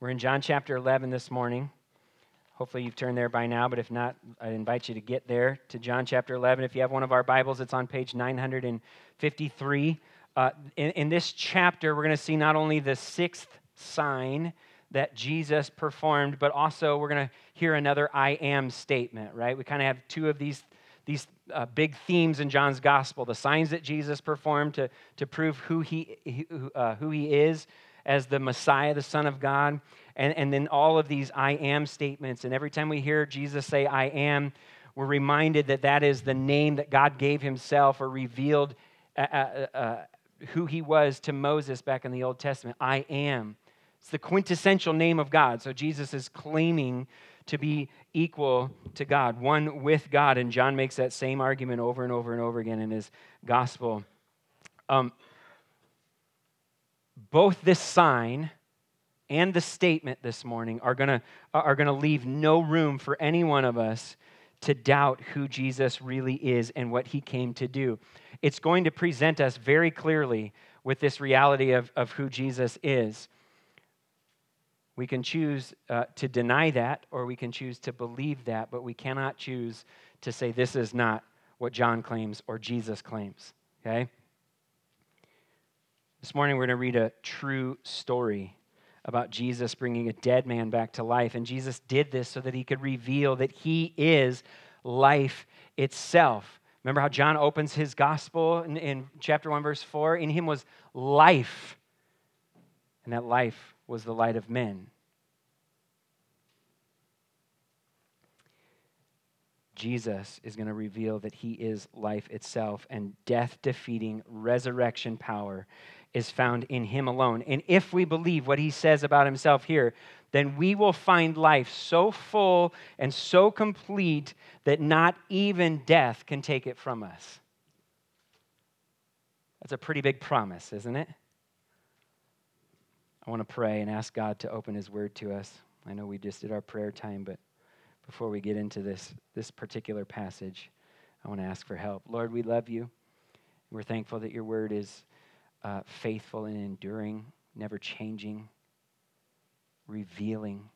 We're in John chapter 11 this morning. Hopefully, you've turned there by now, but if not, I invite you to get there to John chapter 11. If you have one of our Bibles, it's on page 953. Uh, in, in this chapter, we're going to see not only the sixth sign that Jesus performed, but also we're going to hear another I am statement, right? We kind of have two of these, these uh, big themes in John's gospel the signs that Jesus performed to, to prove who he, uh, who he is as the Messiah, the Son of God, and, and then all of these I am statements. And every time we hear Jesus say, I am, we're reminded that that is the name that God gave himself or revealed uh, uh, uh, who he was to Moses back in the Old Testament. I am. It's the quintessential name of God. So Jesus is claiming to be equal to God, one with God. And John makes that same argument over and over and over again in his gospel. Um, both this sign and the statement this morning are going to are going to leave no room for any one of us to doubt who Jesus really is and what he came to do. It's going to present us very clearly with this reality of, of who Jesus is. We can choose uh, to deny that or we can choose to believe that, but we cannot choose to say this is not what John claims or Jesus claims. Okay? This morning we're going to read a true story about Jesus bringing a dead man back to life. And Jesus did this so that he could reveal that he is life itself. Remember how John opens his gospel in, in, chapter 1, verse 4? In him was life, and that life was the light of men. Jesus is going to reveal that he is life itself and death defeating resurrection power is found in him alone. And if we believe what he says about himself here, then we will find life so full and so complete that not even death can take it from us. That's a pretty big promise, isn't it? I want to pray and ask God to open his word to us. I know we just did our prayer time, but before we get into this, this particular passage, I want to ask for help. Lord, we love you. We're thankful that your word is uh, faithful and enduring, never changing, revealing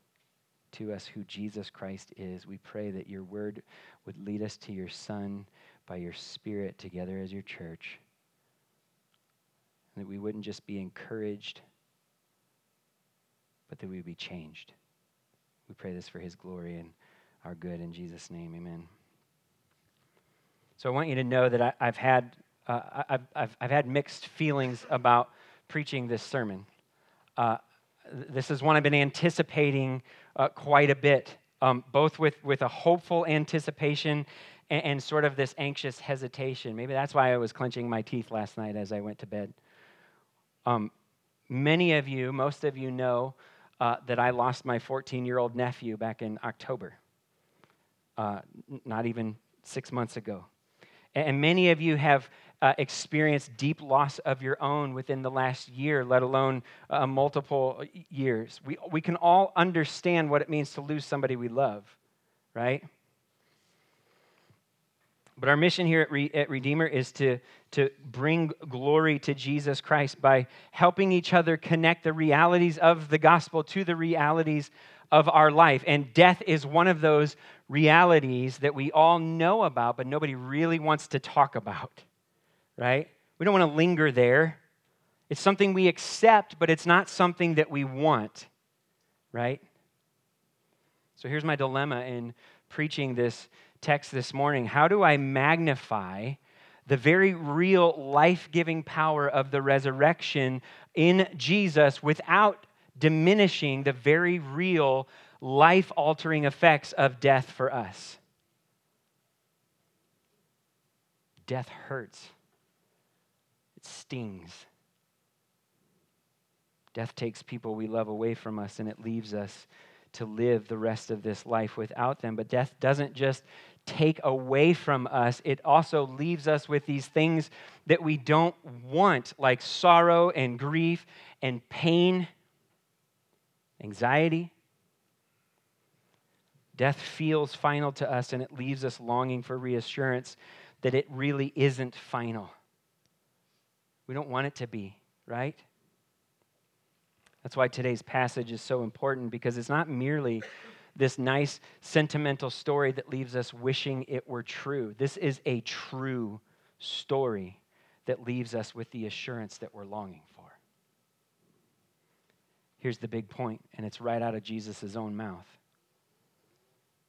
to us who Jesus Christ is. We pray that your word would lead us to your Son by your Spirit together as your church. And that we wouldn't just be encouraged, but that we would be changed. We pray this for his glory and our good. In Jesus' name, amen. So I want you to know that I, have had uh, I've, I've, had mixed feelings about preaching this sermon. Uh, this is one I've been anticipating uh, quite a bit, um, both with, with a hopeful anticipation and, and, sort of this anxious hesitation. Maybe that's why I was clenching my teeth last night as I went to bed. Um, many of you, most of you know uh, that I lost my 14 year old nephew back in October, uh, not even six months ago. And many of you have uh, experienced deep loss of your own within the last year, let alone uh, multiple years. We, we can all understand what it means to lose somebody we love, right? But our mission here at, Re- at, Redeemer is to, to bring glory to Jesus Christ by helping each other connect the realities of the gospel to the realities of our life. And death is one of those realities that we all know about, but nobody really wants to talk about right? We don't want to linger there. It's something we accept, but it's not something that we want, right? So here's my dilemma in preaching this text this morning. How do I magnify the very real life giving power of the resurrection in Jesus without diminishing the very real life altering effects of death for us? Death hurts. It stings. Death takes people we love away from us and it leaves us to live the rest of this life without them. But death doesn't just take away from us, it also leaves us with these things that we don't want, like sorrow and grief and pain, anxiety. Death feels final to us and it leaves us longing for reassurance that it really isn't final. We don't want it to be, right? That's why today's passage is so important because it's not merely this nice sentimental story that leaves us wishing it were true. This is a true story that leaves us with the assurance that we're longing for. Here's the big point, and it's right out of Jesus' own mouth.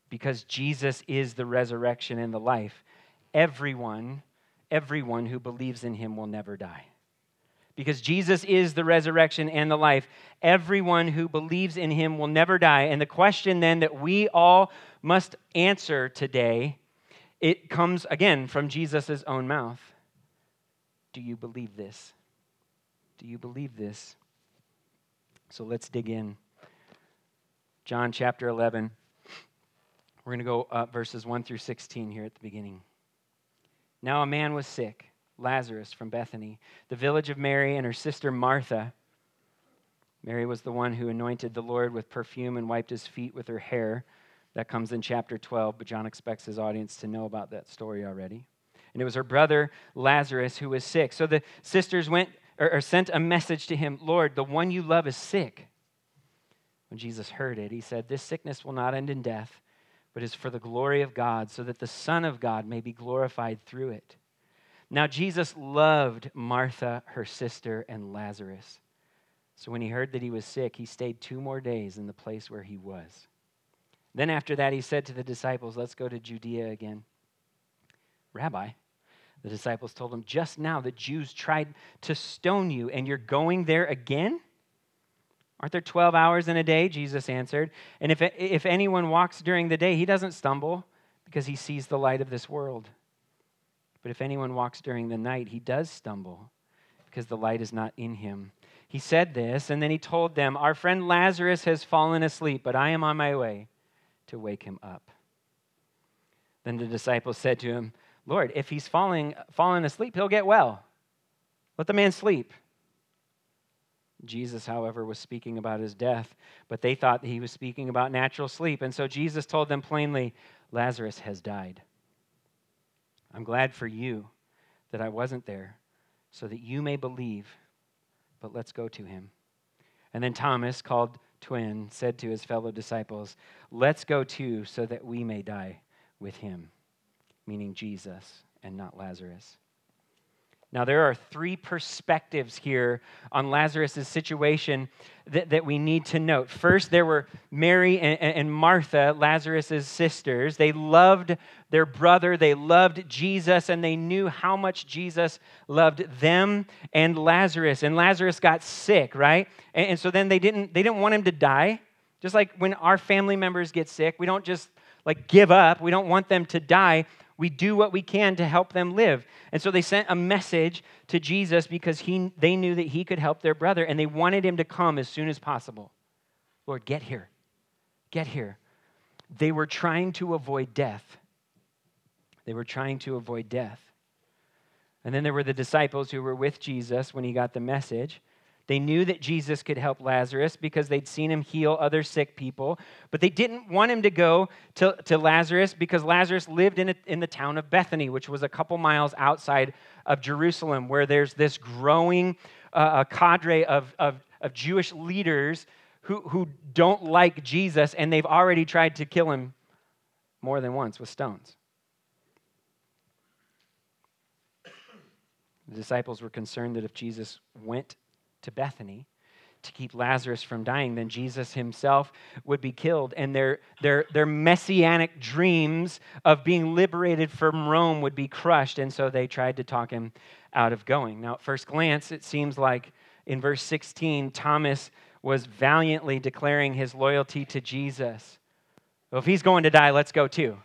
Because Jesus is the resurrection and the life, everyone, everyone who believes in him will never die because Jesus is the resurrection and the life. Everyone who believes in him will never die. And the question then that we all must answer today, it comes again from Jesus' own mouth. Do you believe this? Do you believe this? So let's dig in. John chapter 11. We're going to go up verses 1 through 16 here at the beginning. Now a man was sick Lazarus from Bethany, the village of Mary and her sister Martha. Mary was the one who anointed the Lord with perfume and wiped his feet with her hair. That comes in chapter 12, but John expects his audience to know about that story already. And it was her brother Lazarus who was sick. So the sisters went or, or sent a message to him Lord, the one you love is sick. When Jesus heard it, he said, This sickness will not end in death, but is for the glory of God, so that the Son of God may be glorified through it. Now, Jesus loved Martha, her sister, and Lazarus. So when he heard that he was sick, he stayed two more days in the place where he was. Then after that, he said to the disciples, Let's go to Judea again. Rabbi, the disciples told him, Just now the Jews tried to stone you, and you're going there again? Aren't there 12 hours in a day? Jesus answered. And if, if anyone walks during the day, he doesn't stumble because he sees the light of this world. But if anyone walks during the night, he does stumble because the light is not in him. He said this, and then he told them, Our friend Lazarus has fallen asleep, but I am on my way to wake him up. Then the disciples said to him, Lord, if he's falling, falling asleep, he'll get well. Let the man sleep. Jesus, however, was speaking about his death, but they thought that he was speaking about natural sleep. And so Jesus told them plainly, Lazarus has died. I'm glad for you that I wasn't there so that you may believe. But let's go to him. And then Thomas, called twin, said to his fellow disciples, Let's go too so that we may die with him, meaning Jesus and not Lazarus. Now, there are three perspectives here on Lazarus' situation that, that we need to note. First, there were Mary and, and Martha, Lazarus' sisters. They loved their brother, they loved Jesus, and they knew how much Jesus loved them and Lazarus. And Lazarus got sick, right? And, and so then they didn't, they didn't want him to die. Just like when our family members get sick, we don't just like give up. We don't want them to die we do what we can to help them live. And so they sent a message to Jesus because he, they knew that he could help their brother and they wanted him to come as soon as possible. Lord, get here. Get here. They were trying to avoid death. They were trying to avoid death. And then there were the disciples who were with Jesus when he got the message. They knew that Jesus could help Lazarus because they'd seen him heal other sick people, but they didn't want him to go to, to Lazarus because Lazarus lived in, a, in the town of Bethany, which was a couple miles outside of Jerusalem, where there's this growing uh, cadre of, of, of Jewish leaders who, who don't like Jesus, and they've already tried to kill him more than once with stones. The disciples were concerned that if Jesus went to Bethany to keep Lazarus from dying, then Jesus himself would be killed. And their, their, their messianic dreams of being liberated from Rome would be crushed. And so they tried to talk him out of going. Now, at first glance, it seems like in verse 16, Thomas was valiantly declaring his loyalty to Jesus. Well, if he's going to die, let's go too.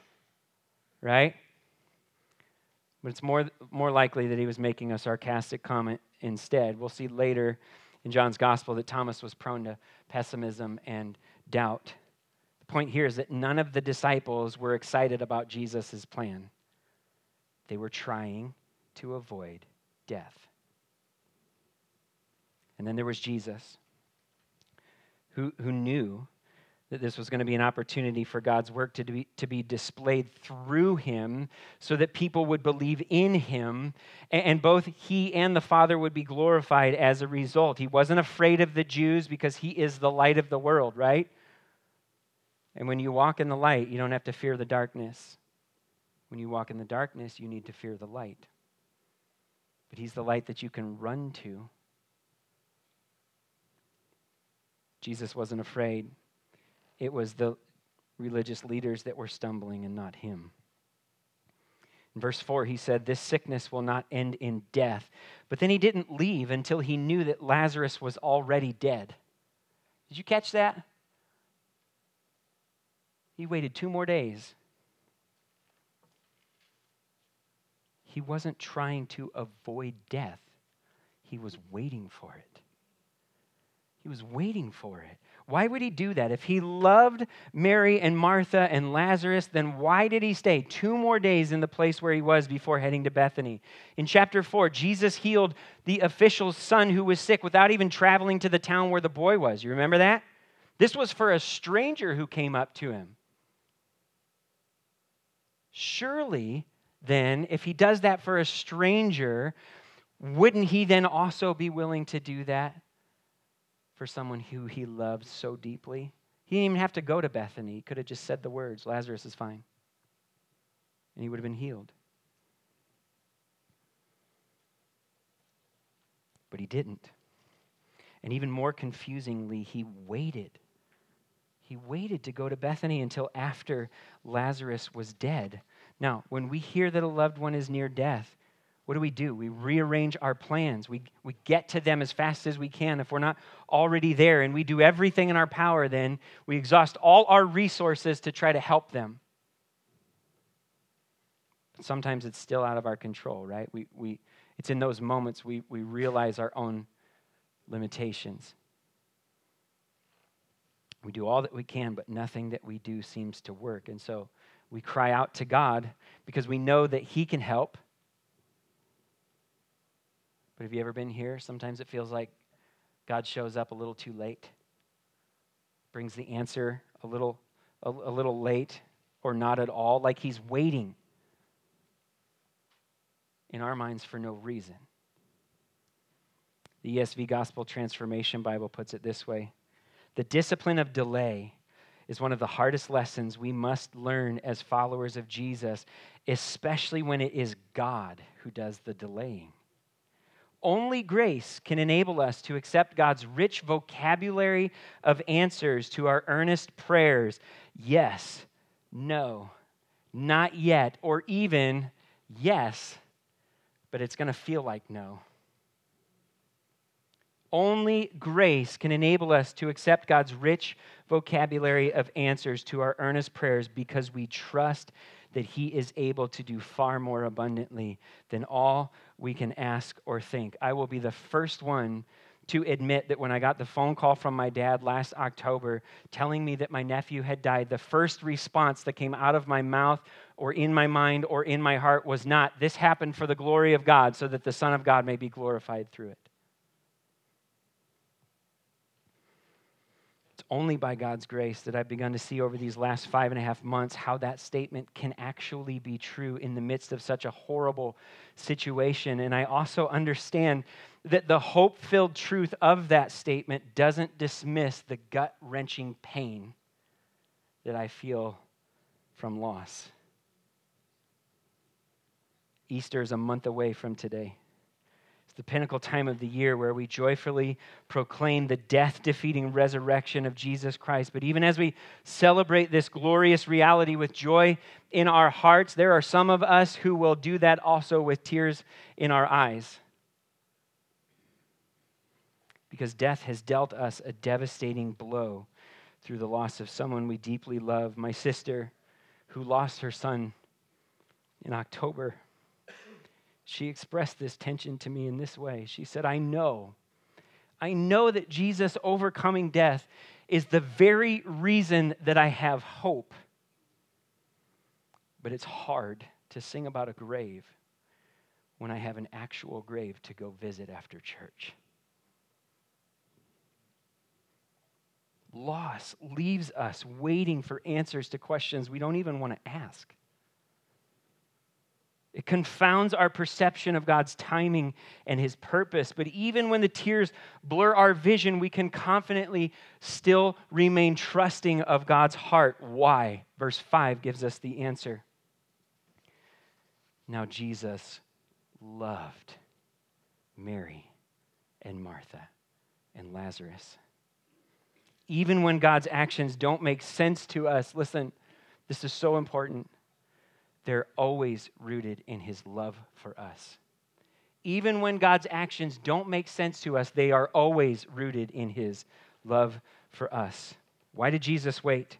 Right? But it's more, more likely that he was making a sarcastic comment instead. We'll see later in John's gospel that Thomas was prone to pessimism and doubt. The point here is that none of the disciples were excited about Jesus' plan, they were trying to avoid death. And then there was Jesus, who, who knew that this was going to be an opportunity for God's work to be, to be displayed through him so that people would believe in him, and, both he and the Father would be glorified as a result. He wasn't afraid of the Jews because he is the light of the world, right? And when you walk in the light, you don't have to fear the darkness. When you walk in the darkness, you need to fear the light. But he's the light that you can run to. Jesus wasn't afraid. It was the religious leaders that were stumbling and not him. In verse 4, he said, This sickness will not end in death. But then he didn't leave until he knew that Lazarus was already dead. Did you catch that? He waited two more days. He wasn't trying to avoid death, he was waiting for it. He was waiting for it. Why would he do that? If he loved Mary and Martha and Lazarus, then why did he stay two more days in the place where he was before heading to Bethany? In chapter 4, Jesus healed the official's son who was sick without even traveling to the town where the boy was. You remember that? This was for a stranger who came up to him. Surely, then, if he does that for a stranger, wouldn't he then also be willing to do that for someone who he loved so deeply. He didn't even have to go to Bethany. He could have just said the words, Lazarus is fine. And he would have been healed. But he didn't. And even more confusingly, he waited. He waited to go to Bethany until after Lazarus was dead. Now, when we hear that a loved one is near death, what do we do? We rearrange our plans. We, we get to them as fast as we can if we're not already there, and we do everything in our power, then we exhaust all our resources to try to help them. Sometimes it's still out of our control, right? We, we, it's in those moments we, we realize our own limitations. We do all that we can, but nothing that we do seems to work. And so we cry out to God because we know that He can help but have you ever been here? Sometimes it feels like God shows up a little too late, brings the answer a little, a, a little late, or not at all, like he's waiting in our minds for no reason. The ESV Gospel Transformation Bible puts it this way The discipline of delay is one of the hardest lessons we must learn as followers of Jesus, especially when it is God who does the delaying. Only grace can enable us to accept God's rich vocabulary of answers to our earnest prayers yes, no, not yet, or even yes, but it's going to feel like no. Only grace can enable us to accept God's rich vocabulary of answers to our earnest prayers because we trust that He is able to do far more abundantly than all we can ask or think. I will be the first one to admit that when I got the phone call from my dad last October telling me that my nephew had died, the first response that came out of my mouth or in my mind or in my heart was not, This happened for the glory of God, so that the Son of God may be glorified through it. Only by God's grace that I've begun to see over these last five and a half months how that statement can actually be true in the midst of such a horrible situation. And I also understand that the hope filled truth of that statement doesn't dismiss the gut wrenching pain that I feel from loss. Easter is a month away from today the pinnacle time of the year where we joyfully proclaim the death defeating resurrection of Jesus Christ. But even as we celebrate this glorious reality with joy in our hearts, there are some of us who will do that also with tears in our eyes. Because death has dealt us a devastating blow through the loss of someone we deeply love. My sister, who lost her son in October she expressed this tension to me in this way. She said, I know, I know that Jesus overcoming death is the very reason that I have hope. But it's hard to sing about a grave when I have an actual grave to go visit after church. loss leaves us waiting for answers to questions we don't even want to ask. It confounds our perception of God's timing and His purpose. But even when the tears blur our vision, we can confidently still remain trusting of God's heart. Why? Verse 5 gives us the answer. Now, Jesus loved Mary and Martha and Lazarus. Even when God's actions don't make sense to us, listen, this is so important they're always rooted in his love for us. Even when God's actions don't make sense to us, they are always rooted in his love for us. Why did Jesus wait?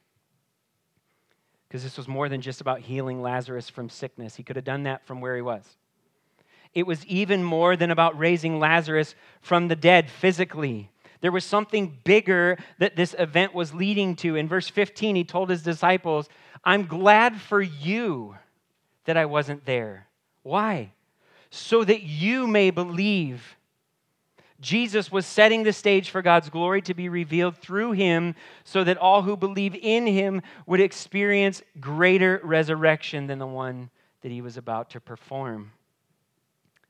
Because this was more than just about healing Lazarus from sickness. He could have done that from where he was. It was even more than about raising Lazarus from the dead physically. There was something bigger that this event was leading to. In verse 15, he told his disciples, I'm glad for you that I wasn't there. Why? So that you may believe. Jesus was setting the stage for God's glory to be revealed through him so that all who believe in him would experience greater resurrection than the one that he was about to perform.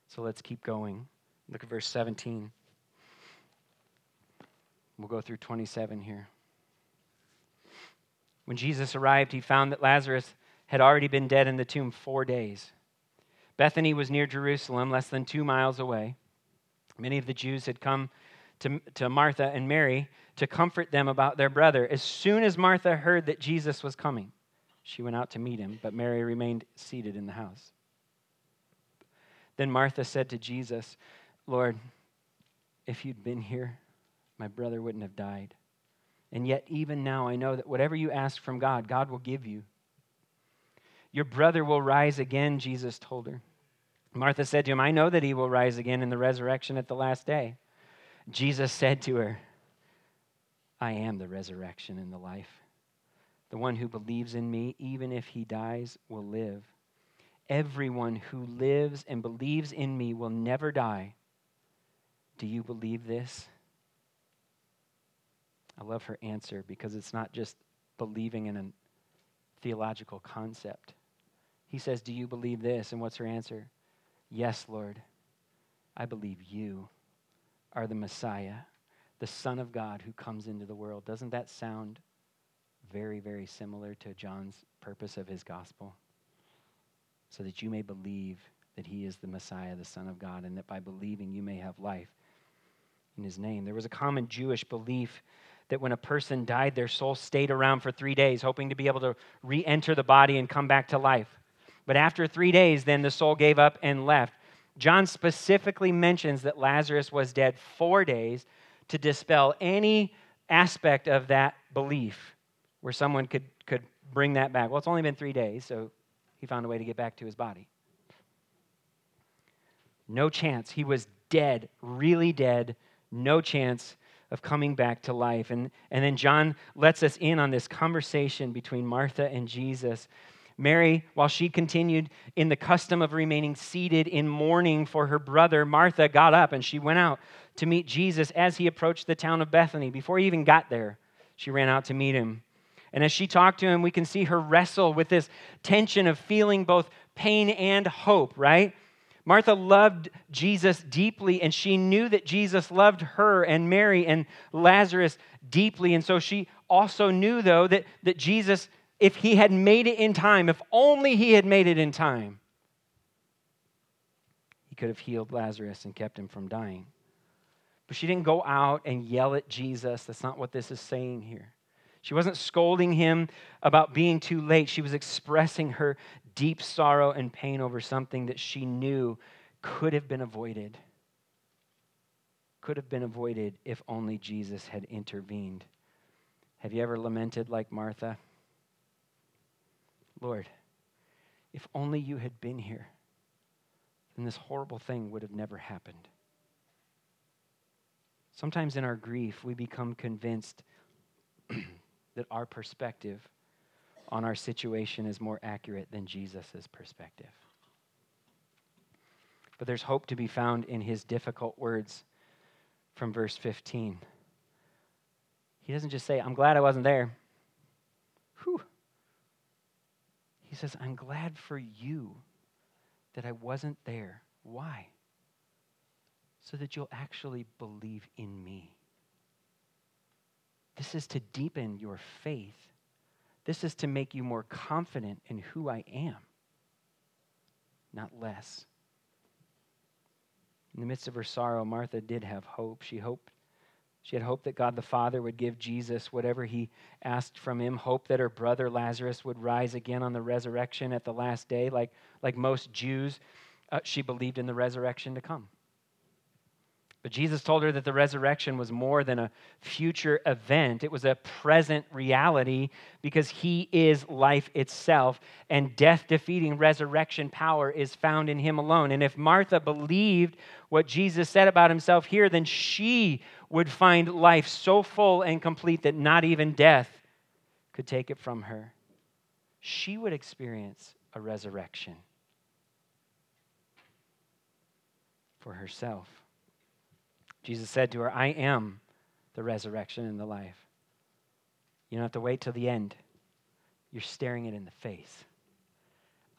So let's keep going. Look at verse 17. We'll go through 27 here. When Jesus arrived, he found that Lazarus had already been dead in the tomb four days. Bethany was near Jerusalem, less than two miles away. Many of the Jews had come to, to Martha and Mary to comfort them about their brother. As soon as Martha heard that Jesus was coming, she went out to meet him, but Mary remained seated in the house. Then Martha said to Jesus, Lord, if you'd been here, my brother wouldn't have died. And yet, even now, I know that whatever you ask from God, God will give you. Your brother will rise again, Jesus told her. Martha said to him, I know that he will rise again in the resurrection at the last day. Jesus said to her, I am the resurrection and the life. The one who believes in me, even if he dies, will live. Everyone who lives and believes in me will never die. Do you believe this? I love her answer because it's not just believing in a theological concept. He says, Do you believe this? And what's her answer? Yes, Lord. I believe you are the Messiah, the Son of God who comes into the world. Doesn't that sound very, very similar to John's purpose of his gospel? So that you may believe that he is the Messiah, the Son of God, and that by believing you may have life in his name. There was a common Jewish belief that when a person died, their soul stayed around for three days, hoping to be able to re enter the body and come back to life. But after three days, then the soul gave up and left. John specifically mentions that Lazarus was dead four days to dispel any aspect of that belief where someone could, could bring that back. Well, it's only been three days, so he found a way to get back to his body. No chance. He was dead, really dead, no chance of coming back to life. And, and then John lets us in on this conversation between Martha and Jesus Mary, while she continued in the custom of remaining seated in mourning for her brother, Martha got up and she went out to meet Jesus as he approached the town of Bethany. Before he even got there, she ran out to meet him. And as she talked to him, we can see her wrestle with this tension of feeling both pain and hope, right? Martha loved Jesus deeply, and she knew that Jesus loved her and Mary and Lazarus deeply. And so she also knew, though, that, that Jesus if he had made it in time, if only he had made it in time, he could have healed Lazarus and kept him from dying. But she didn't go out and yell at Jesus. That's not what this is saying here. She wasn't scolding him about being too late. She was expressing her deep sorrow and pain over something that she knew could have been avoided. Could have been avoided if only Jesus had intervened. Have you ever lamented like Martha? Lord, if only you had been here, then this horrible thing would have never happened. Sometimes in our grief, we become convinced that our perspective on our situation is more accurate than Jesus' perspective. But there's hope to be found in his difficult words from verse 15. he doesn't just say, I'm glad I wasn't there. He says, I'm glad for you that I wasn't there. Why? So that you'll actually believe in me. This is to deepen your faith. This is to make you more confident in who I am, not less. In the midst of her sorrow, Martha did have hope. She hoped she had hope that God the Father would give Jesus whatever he asked from him, hope that her brother Lazarus would rise again on the resurrection at the last day. Like, like most Jews, uh, she believed in the resurrection to come. But Jesus told her that the resurrection was more than a future event, it was a present reality because he is life itself, and death defeating resurrection power is found in him alone. And if Martha believed what Jesus said about himself here, then she would find life so full and complete that not even death could take it from her. She would experience a resurrection for herself. Jesus said to her, I am the resurrection and the life. You don't have to wait till the end. You're staring it in the face.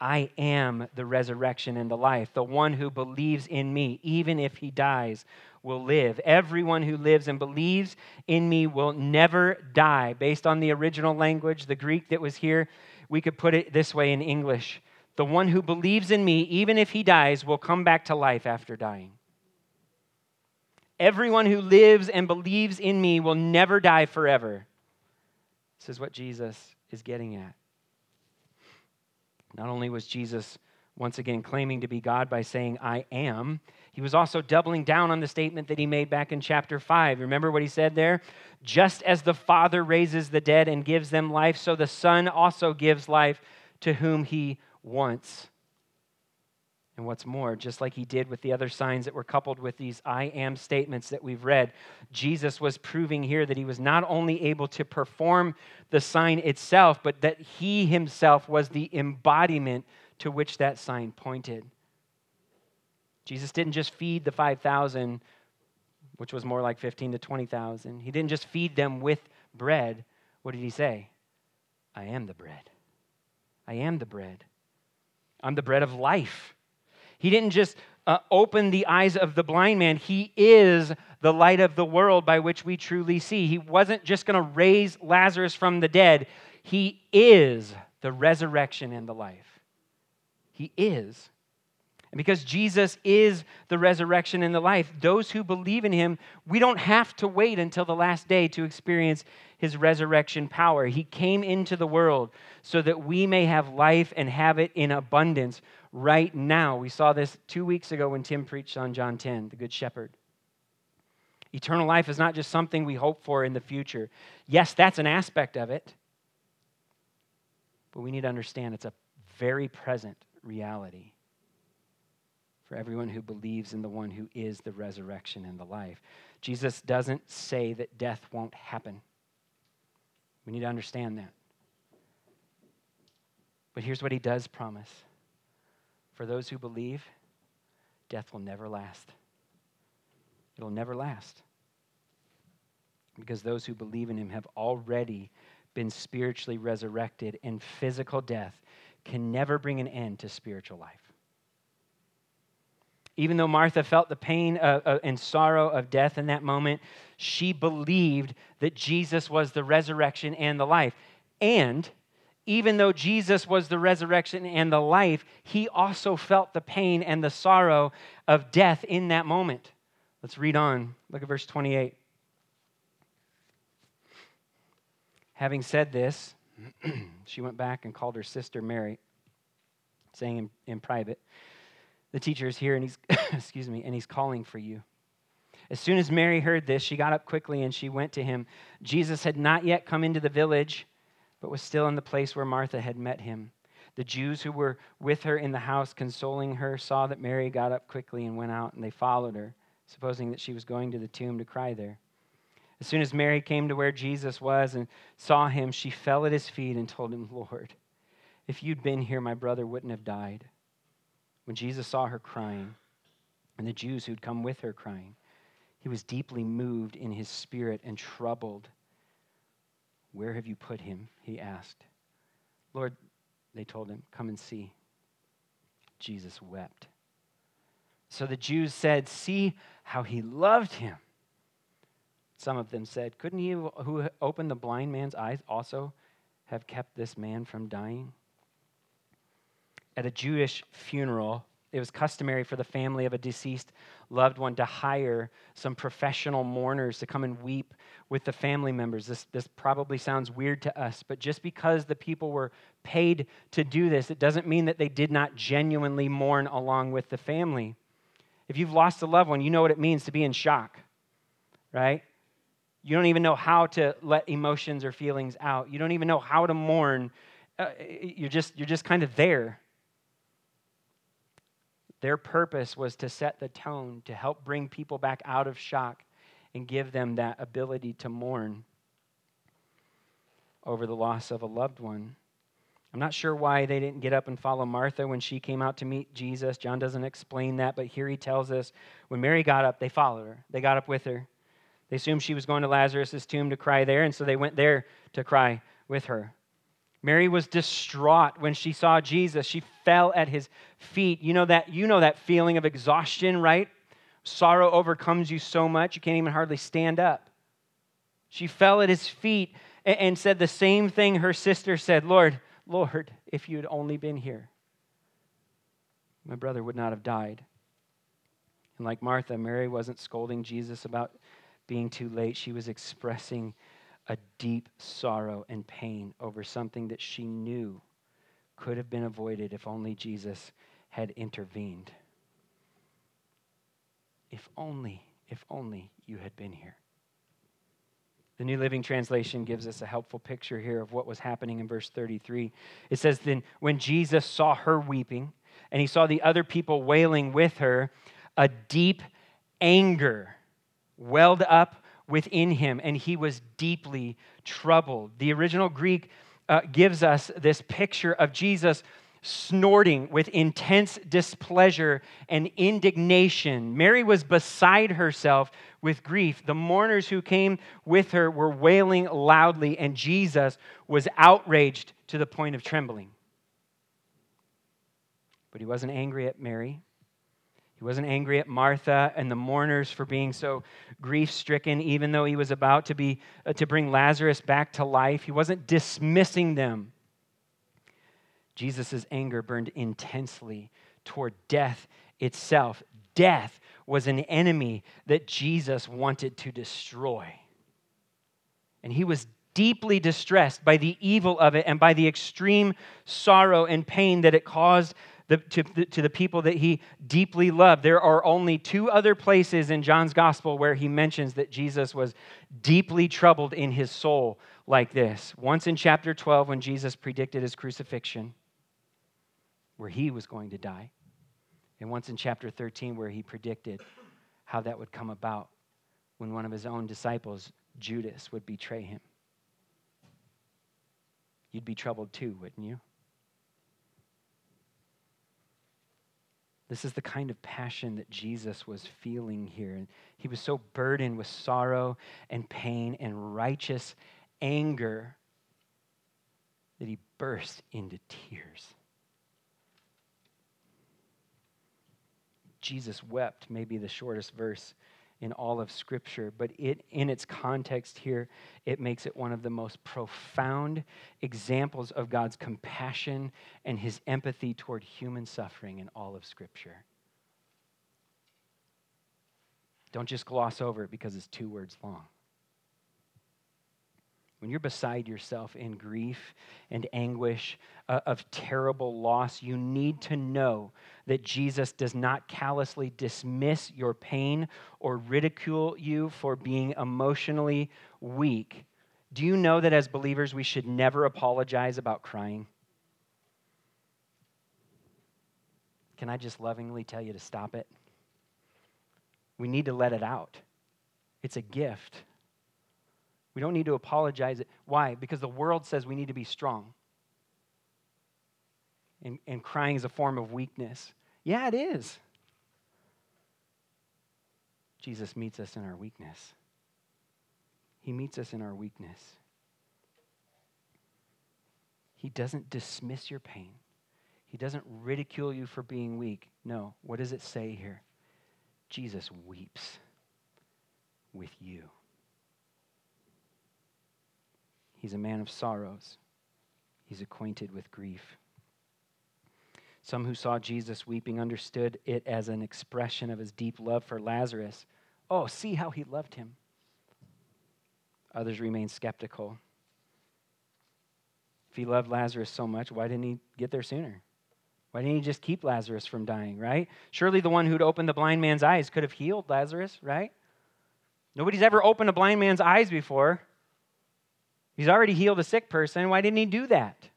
I am the resurrection and the life. The one who believes in me, even if he dies, will live. Everyone who lives and believes in me will never die. Based on the original language, the Greek that was here, we could put it this way in English The one who believes in me, even if he dies, will come back to life after dying. Everyone who lives and believes in me will never die forever. This is what Jesus is getting at. Not only was Jesus once again claiming to be God by saying, I am, he was also doubling down on the statement that he made back in chapter 5. Remember what he said there? Just as the Father raises the dead and gives them life, so the Son also gives life to whom he wants. And what's more, just like he did with the other signs that were coupled with these I am statements that we've read, Jesus was proving here that he was not only able to perform the sign itself, but that he himself was the embodiment to which that sign pointed. Jesus didn't just feed the 5,000, which was more like 15 to 20,000. He didn't just feed them with bread. What did he say? I am the bread. I am the bread. I'm the bread of life. He didn't just uh, open the eyes of the blind man, He is the light of the world by which we truly see. He wasn't just going to raise Lazarus from the dead, He is the resurrection and the life. He is. And because Jesus is the resurrection and the life, those who believe in him, we don't have to wait until the last day to experience his resurrection power. He came into the world so that we may have life and have it in abundance right now. We saw this two weeks ago when Tim preached on John 10, the Good Shepherd. Eternal life is not just something we hope for in the future. Yes, that's an aspect of it, but we need to understand it's a very present reality for everyone who believes in the one who is the resurrection and the life. Jesus doesn't say that death won't happen. We need to understand that. But here's what he does promise for those who believe, death will never last. It'll never last. Because those who believe in him have already been spiritually resurrected, and physical death can never bring an end to spiritual life. Even though Martha felt the pain uh, uh, and sorrow of death in that moment, she believed that Jesus was the resurrection and the life. And even though Jesus was the resurrection and the life, he also felt the pain and the sorrow of death in that moment. Let's read on. Look at verse 28. Having said this, she went back and called her sister Mary, saying in, in private, the teacher is here and he's excuse me and he's calling for you as soon as mary heard this she got up quickly and she went to him jesus had not yet come into the village but was still in the place where martha had met him the jews who were with her in the house consoling her saw that mary got up quickly and went out and they followed her supposing that she was going to the tomb to cry there as soon as mary came to where jesus was and saw him she fell at his feet and told him lord if you'd been here my brother wouldn't have died when Jesus saw her crying, and the Jews who'd come with her crying, he was deeply moved in his spirit and troubled. Where have you put him? He asked. Lord, they told him, Come and see. Jesus wept. So the Jews said, See how he loved him. Some of them said, Couldn't he who opened the blind man's eyes also have kept this man from dying? At a Jewish funeral, it was customary for the family of a deceased loved one to hire some professional mourners to come and weep with the family members. This, this probably sounds weird to us, but just because the people were paid to do this, it doesn't mean that they did not genuinely mourn along with the family. If you've lost a loved one, you know what it means to be in shock, right? You don't even know how to let emotions or feelings out. You don't even know how to mourn. Uh, you're just you're just kind of there. Their purpose was to set the tone, to help bring people back out of shock and give them that ability to mourn over the loss of a loved one. I'm not sure why they didn't get up and follow Martha when she came out to meet Jesus. John doesn't explain that, but here he tells us when Mary got up, they followed her. They got up with her. They assumed she was going to Lazarus' tomb to cry there, and so they went there to cry with her. Mary was distraught when she saw Jesus. She fell at his feet. You know that you know that feeling of exhaustion, right? Sorrow overcomes you so much you can't even hardly stand up. She fell at his feet and said the same thing her sister said, "Lord, Lord, if you had only been here, my brother would not have died." And like Martha, Mary wasn't scolding Jesus about being too late. She was expressing a deep sorrow and pain over something that she knew could have been avoided if only Jesus had intervened. If only, if only you had been here. The New Living Translation gives us a helpful picture here of what was happening in verse 33. It says, Then when Jesus saw her weeping, and he saw the other people wailing with her, a deep anger welled up within him, and he was deeply troubled. The original Greek uh, gives us this picture of Jesus snorting with intense displeasure and indignation. Mary was beside herself with grief. The mourners who came with her were wailing loudly, and Jesus was outraged to the point of trembling. But he wasn't angry at Mary. He wasn't angry at Martha and the mourners for being so grief stricken, even though he was about to, be, uh, to bring Lazarus back to life. He wasn't dismissing them. Jesus' anger burned intensely toward death itself. Death was an enemy that Jesus wanted to destroy. And he was deeply distressed by the evil of it and by the extreme sorrow and pain that it caused the, to, to the people that he deeply loved. There are only two other places in John's gospel where he mentions that Jesus was deeply troubled in his soul like this. Once in chapter 12, when Jesus predicted his crucifixion, where he was going to die, and once in chapter 13, where he predicted how that would come about when one of his own disciples, Judas, would betray him. You'd be troubled too, wouldn't you? This is the kind of passion that Jesus was feeling here. And he was so burdened with sorrow and pain and righteous anger that he burst into tears. Jesus wept, maybe the shortest verse in all of Scripture, but it, in its context here, it makes it one of the most profound examples of God's compassion and his empathy toward human suffering in all of Scripture. Don't just gloss over it because it's two words long when you're beside yourself in grief and anguish uh, of terrible loss, you need to know that Jesus does not callously dismiss your pain or ridicule you for being emotionally weak. Do you know that as believers, we should never apologize about crying? Can I just lovingly tell you to stop it? We need to let it out. It's a gift. We don't need to apologize. Why? Because the world says we need to be strong. And, and crying is a form of weakness. Yeah, it is. Jesus meets us in our weakness. He meets us in our weakness. He doesn't dismiss your pain. He doesn't ridicule you for being weak. No. What does it say here? Jesus weeps with you. He's a man of sorrows. He's acquainted with grief. Some who saw Jesus weeping understood it as an expression of his deep love for Lazarus. Oh, see how he loved him. Others remained skeptical. If he loved Lazarus so much, why didn't he get there sooner? Why didn't he just keep Lazarus from dying, right? Surely the one who'd opened the blind man's eyes could have healed Lazarus, right? Nobody's ever opened a blind man's eyes before. He's already healed a sick person. Why didn't he do that?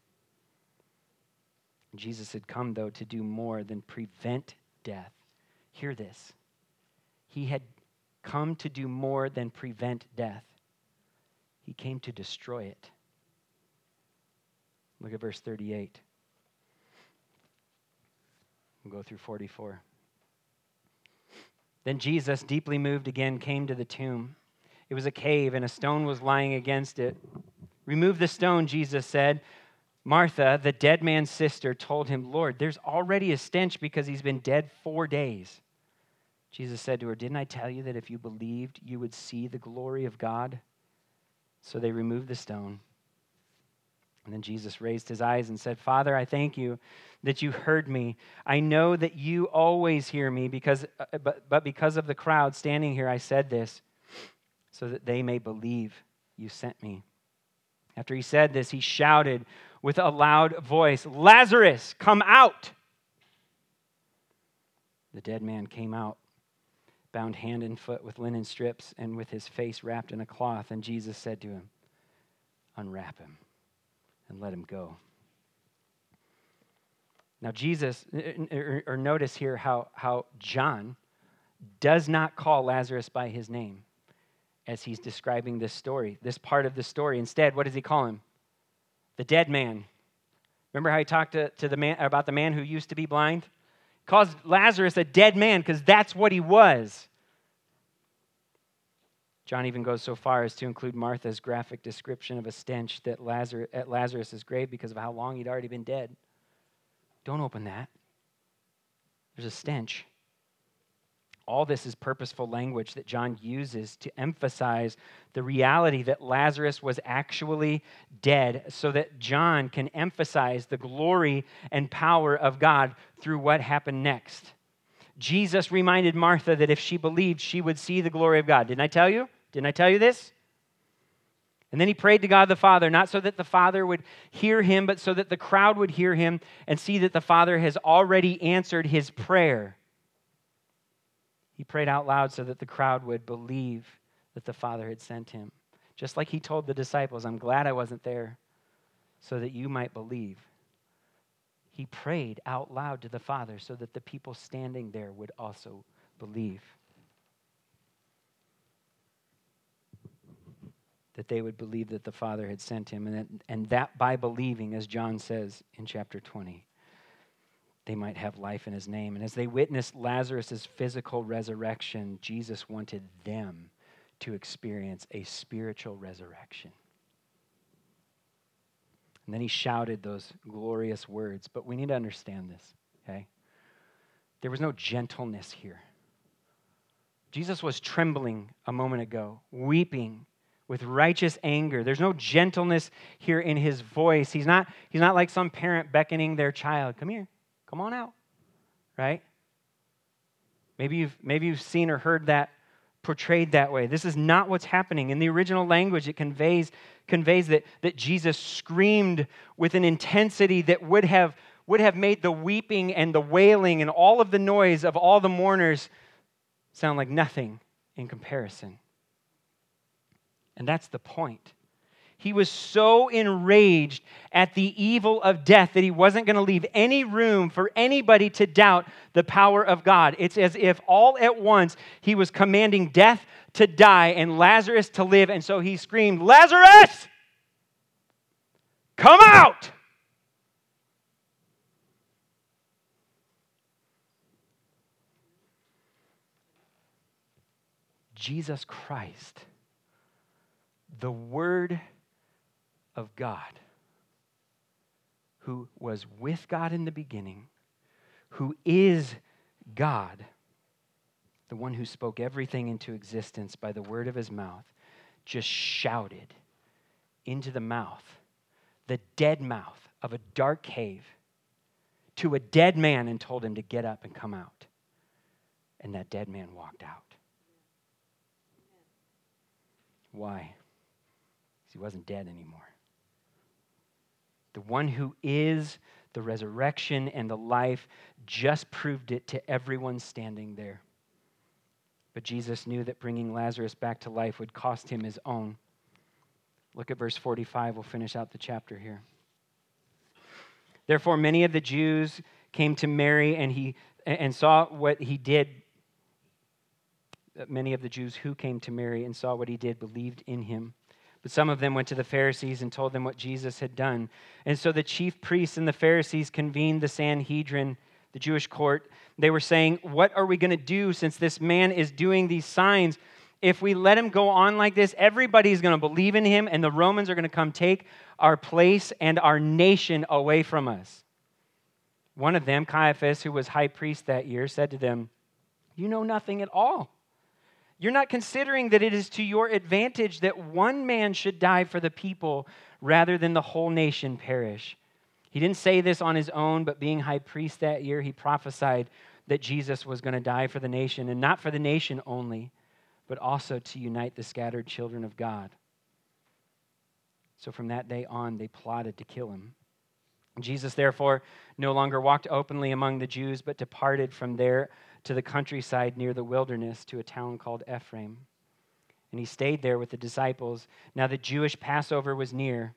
Jesus had come, though, to do more than prevent death. Hear this. He had come to do more than prevent death, he came to destroy it. Look at verse 38. We'll go through 44. Then Jesus, deeply moved again, came to the tomb. It was a cave, and a stone was lying against it. Remove the stone, Jesus said. Martha, the dead man's sister, told him, Lord, there's already a stench because he's been dead four days. Jesus said to her, Didn't I tell you that if you believed, you would see the glory of God? So they removed the stone. And then Jesus raised his eyes and said, Father, I thank you that you heard me. I know that you always hear me, because, uh, but, but because of the crowd standing here, I said this, so that they may believe you sent me. After he said this, he shouted with a loud voice, Lazarus, come out! The dead man came out, bound hand and foot with linen strips, and with his face wrapped in a cloth. And Jesus said to him, Unwrap him and let him go. Now, Jesus, uh, uh, or, or notice here how, how John does not call Lazarus by his name as he's describing this story, this part of the story. Instead, what does he call him? The dead man. Remember how he talked to, to the man about the man who used to be blind? He calls Lazarus a dead man because that's what he was. John even goes so far as to include Martha's graphic description of a stench that Lazarus, at Lazarus' grave because of how long he'd already been dead. Don't open that. There's a stench. All this is purposeful language that John uses to emphasize the reality that Lazarus was actually dead, so that John can emphasize the glory and power of God through what happened next. Jesus reminded Martha that if she believed, she would see the glory of God. Didn't I tell you? Didn't I tell you this? And then he prayed to God the Father, not so that the Father would hear him, but so that the crowd would hear him and see that the Father has already answered his prayer. He prayed out loud so that the crowd would believe that the Father had sent him. Just like he told the disciples, I'm glad I wasn't there so that you might believe he prayed out loud to the Father so that the people standing there would also believe. That they would believe that the Father had sent him, and that, and that by believing, as John says in chapter 20, they might have life in his name. And as they witnessed Lazarus' physical resurrection, Jesus wanted them to experience a spiritual resurrection. And then he shouted those glorious words. But we need to understand this, okay? There was no gentleness here. Jesus was trembling a moment ago, weeping with righteous anger. There's no gentleness here in his voice. He's not, he's not like some parent beckoning their child, come here, come on out, right? Maybe you've, maybe you've seen or heard that portrayed that way. This is not what's happening. In the original language, it conveys, conveys that, that Jesus screamed with an intensity that would have, would have made the weeping and the wailing and all of the noise of all the mourners sound like nothing in comparison. And that's the point. He was so enraged at the evil of death that he wasn't going to leave any room for anybody to doubt the power of God. It's as if all at once he was commanding death to die and Lazarus to live. And so he screamed, Lazarus, come out! Jesus Christ, the Word of God who was with God in the beginning, who is God, the one who spoke everything into existence by the word of his mouth, just shouted into the mouth, the dead mouth of a dark cave, to a dead man and told him to get up and come out. And that dead man walked out. Why? Because he wasn't dead anymore. The one who is the resurrection and the life just proved it to everyone standing there. But Jesus knew that bringing Lazarus back to life would cost him his own. Look at verse 45. We'll finish out the chapter here. Therefore, many of the Jews came to Mary and, he, and saw what he did. Many of the Jews who came to Mary and saw what he did believed in him. But some of them went to the Pharisees and told them what Jesus had done. And so the chief priests and the Pharisees convened the Sanhedrin, the Jewish court. They were saying, What are we going to do since this man is doing these signs? If we let him go on like this, everybody's going to believe in him, and the Romans are going to come take our place and our nation away from us. One of them, Caiaphas, who was high priest that year, said to them, You know nothing at all you're not considering that it is to your advantage that one man should die for the people rather than the whole nation perish. He didn't say this on his own, but being high priest that year, he prophesied that Jesus was going to die for the nation, and not for the nation only, but also to unite the scattered children of God. So from that day on, they plotted to kill him. Jesus, therefore, no longer walked openly among the Jews, but departed from there to the countryside near the wilderness to a town called Ephraim. And he stayed there with the disciples. Now the Jewish Passover was near,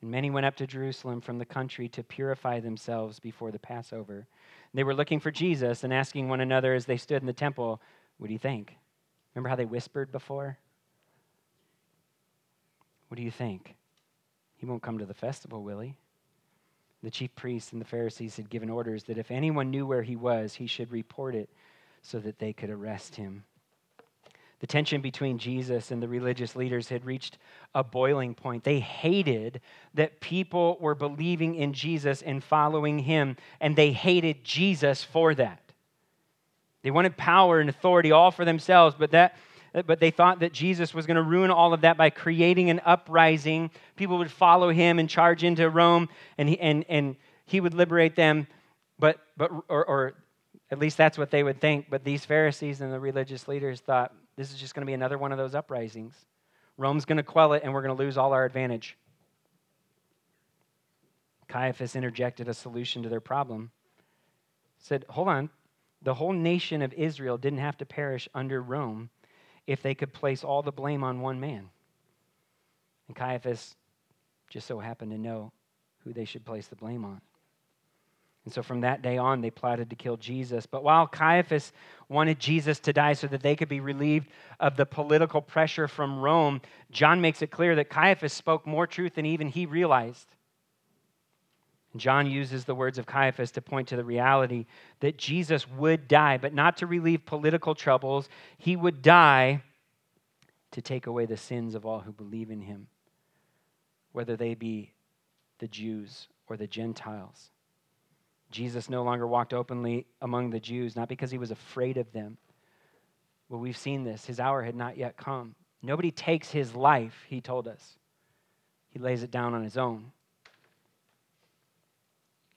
and many went up to Jerusalem from the country to purify themselves before the Passover. They were looking for Jesus and asking one another as they stood in the temple, What do you think? Remember how they whispered before? What do you think? He won't come to the festival, will he? The chief priests and the Pharisees had given orders that if anyone knew where he was, he should report it so that they could arrest him. The tension between Jesus and the religious leaders had reached a boiling point. They hated that people were believing in Jesus and following him, and they hated Jesus for that. They wanted power and authority all for themselves, but that Uh, but they thought that Jesus was going to ruin all of that by creating an uprising. People would follow him and charge into Rome, and he, and, and he would liberate them. But, but or, or at least that's what they would think. But these Pharisees and the religious leaders thought this is just going to be another one of those uprisings. Rome's going to quell it, and we're going to lose all our advantage. Caiaphas interjected a solution to their problem. Said, Hold on, the whole nation of Israel didn't have to perish under Rome if they could place all the blame on one man. And Caiaphas just so happened to know who they should place the blame on. And so from that day on, they plotted to kill Jesus. But while Caiaphas wanted Jesus to die so that they could be relieved of the political pressure from Rome, John makes it clear that Caiaphas spoke more truth than even he realized. John uses the words of Caiaphas to point to the reality that Jesus would die, but not to relieve political troubles. He would die to take away the sins of all who believe in him, whether they be the Jews or the Gentiles. Jesus no longer walked openly among the Jews, not because he was afraid of them. Well, we've seen this. His hour had not yet come. Nobody takes his life, he told us. He lays it down on his own.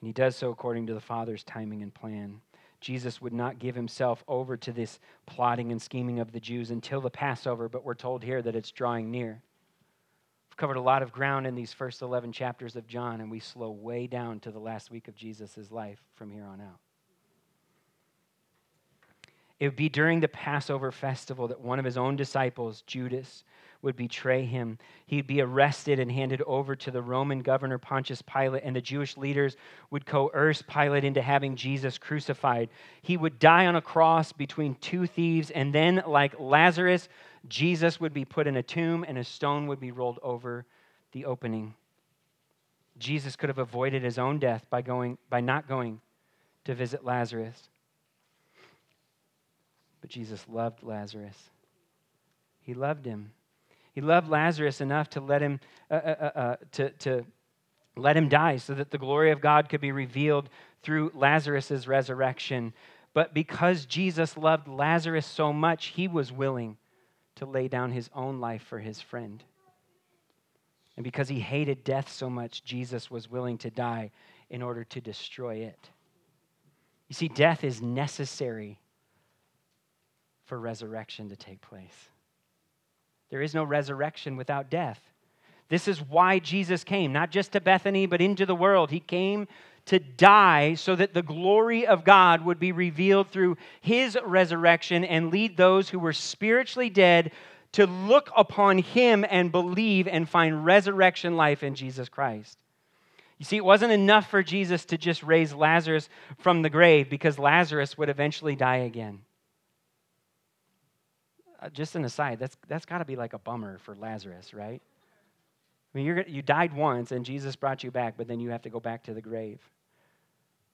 And he does so according to the Father's timing and plan. Jesus would not give himself over to this plotting and scheming of the Jews until the Passover, but we're told here that it's drawing near. We've covered a lot of ground in these first 11 chapters of John, and we slow way down to the last week of Jesus' life from here on out. It would be during the Passover festival that one of his own disciples, Judas, would betray him. He'd be arrested and handed over to the Roman governor Pontius Pilate, and the Jewish leaders would coerce Pilate into having Jesus crucified. He would die on a cross between two thieves, and then, like Lazarus, Jesus would be put in a tomb and a stone would be rolled over the opening. Jesus could have avoided his own death by, going, by not going to visit Lazarus. But Jesus loved Lazarus. He loved him. He loved Lazarus enough to let him, uh, uh, uh, uh, to, to let him die so that the glory of God could be revealed through Lazarus' resurrection. But because Jesus loved Lazarus so much, he was willing to lay down his own life for his friend. And because he hated death so much, Jesus was willing to die in order to destroy it. You see, death is necessary for resurrection to take place. There is no resurrection without death. This is why Jesus came, not just to Bethany, but into the world. He came to die so that the glory of God would be revealed through his resurrection and lead those who were spiritually dead to look upon him and believe and find resurrection life in Jesus Christ. You see, it wasn't enough for Jesus to just raise Lazarus from the grave because Lazarus would eventually die again. Uh, just an aside, that's, that's got to be like a bummer for Lazarus, right? I mean, you're, you died once and Jesus brought you back, but then you have to go back to the grave.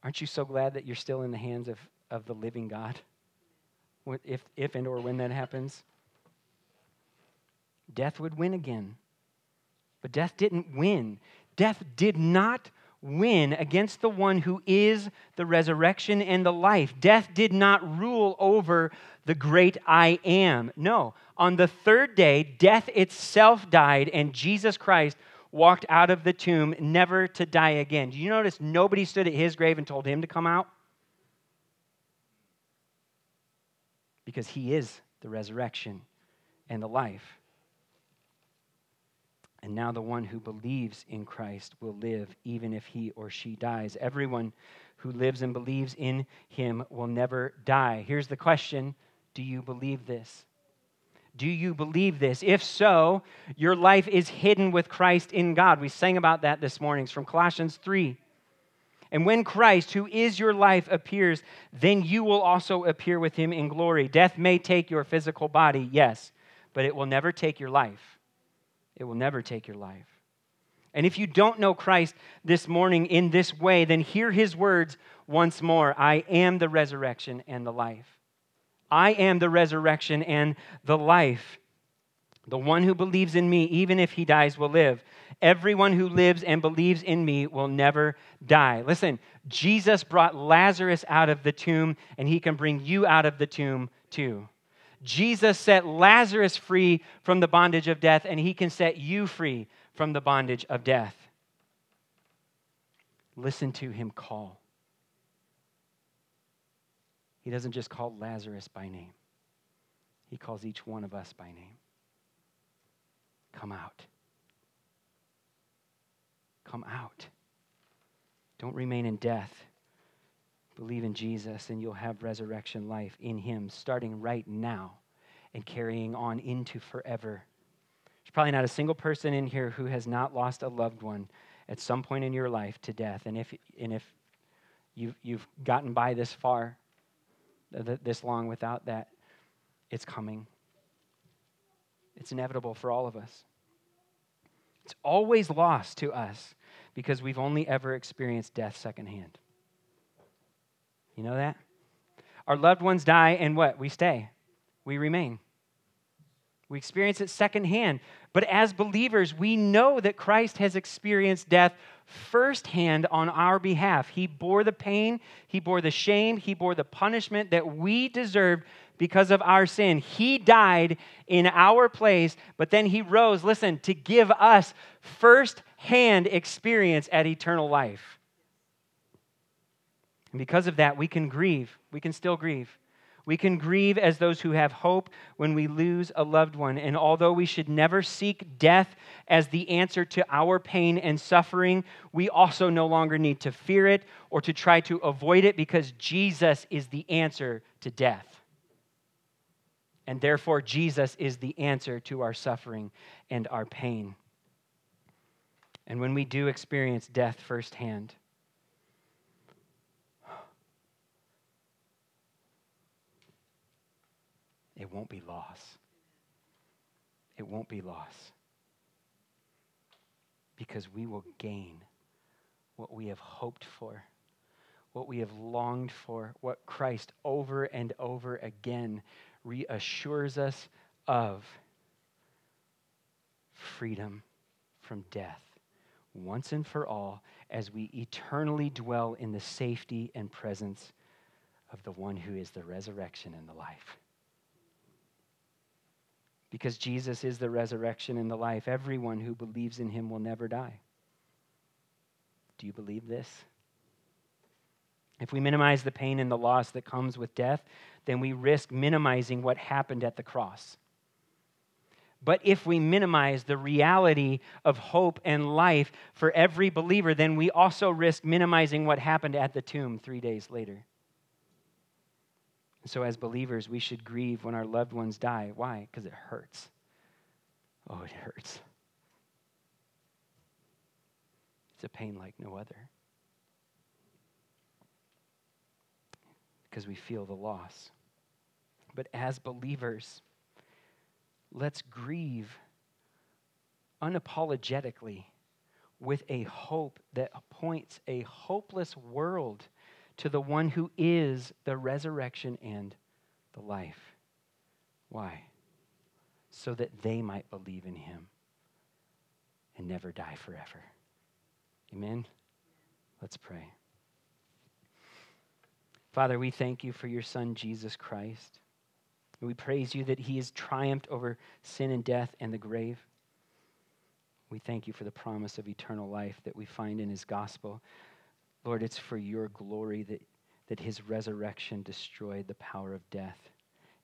Aren't you so glad that you're still in the hands of, of the living God? If, if and or when that happens, death would win again. But death didn't win. Death did not win against the one who is the resurrection and the life. Death did not rule over the great I am. No, on the third day, death itself died, and Jesus Christ walked out of the tomb never to die again. Do you notice nobody stood at his grave and told him to come out? Because he is the resurrection and the life. And now the one who believes in Christ will live even if he or she dies. Everyone who lives and believes in him will never die. Here's the question Do you believe this? Do you believe this? If so, your life is hidden with Christ in God. We sang about that this morning. It's from Colossians 3. And when Christ, who is your life, appears, then you will also appear with him in glory. Death may take your physical body, yes, but it will never take your life. It will never take your life. And if you don't know Christ this morning in this way, then hear his words once more I am the resurrection and the life. I am the resurrection and the life. The one who believes in me, even if he dies, will live. Everyone who lives and believes in me will never die. Listen, Jesus brought Lazarus out of the tomb, and he can bring you out of the tomb too. Jesus set Lazarus free from the bondage of death, and he can set you free from the bondage of death. Listen to him call. He doesn't just call Lazarus by name, he calls each one of us by name. Come out. Come out. Don't remain in death. Believe in Jesus, and you'll have resurrection life in Him, starting right now and carrying on into forever. There's probably not a single person in here who has not lost a loved one at some point in your life to death. And if, and if you've, you've gotten by this far, this long without that, it's coming. It's inevitable for all of us. It's always lost to us because we've only ever experienced death secondhand. You know that? Our loved ones die, and what? We stay, we remain. We experience it secondhand. But as believers, we know that Christ has experienced death firsthand on our behalf. He bore the pain, He bore the shame, He bore the punishment that we deserved because of our sin. He died in our place, but then He rose, listen, to give us firsthand experience at eternal life. And because of that, we can grieve. We can still grieve. We can grieve as those who have hope when we lose a loved one. And although we should never seek death as the answer to our pain and suffering, we also no longer need to fear it or to try to avoid it because Jesus is the answer to death. And therefore, Jesus is the answer to our suffering and our pain. And when we do experience death firsthand, it won't be loss. It won't be loss. Because we will gain what we have hoped for, what we have longed for, what Christ over and over again reassures us of freedom from death. once and for all as we eternally dwell in the safety and presence of the one who is the resurrection and the life. Because Jesus is the resurrection and the life, everyone who believes in him will never die. Do you believe this? If we minimize the pain and the loss that comes with death, then we risk minimizing what happened at the cross. But if we minimize the reality of hope and life for every believer, then we also risk minimizing what happened at the tomb three days later. And so, as believers, we should grieve when our loved ones die. Why? Because it hurts. Oh, it hurts. It's a pain like no other. Because we feel the loss. But as believers, let's grieve unapologetically with a hope that points a hopeless world to the one who is the resurrection and the life. Why? So that they might believe in him and never die forever. Amen? Let's pray. Father, we thank you for your Son, Jesus Christ. We praise you that he has triumphed over sin and death and the grave. We thank you for the promise of eternal life that we find in his gospel. Lord, it's for your glory that, that his resurrection destroyed the power of death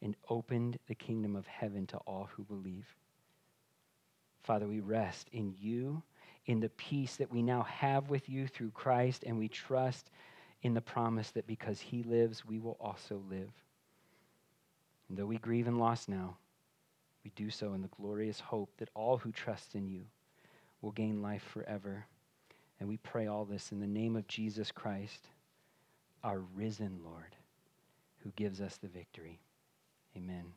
and opened the kingdom of heaven to all who believe. Father, we rest in you, in the peace that we now have with you through Christ, and we trust in the promise that because he lives, we will also live. And though we grieve and loss now, we do so in the glorious hope that all who trust in you will gain life forever. And we pray all this in the name of Jesus Christ, our risen Lord, who gives us the victory. Amen.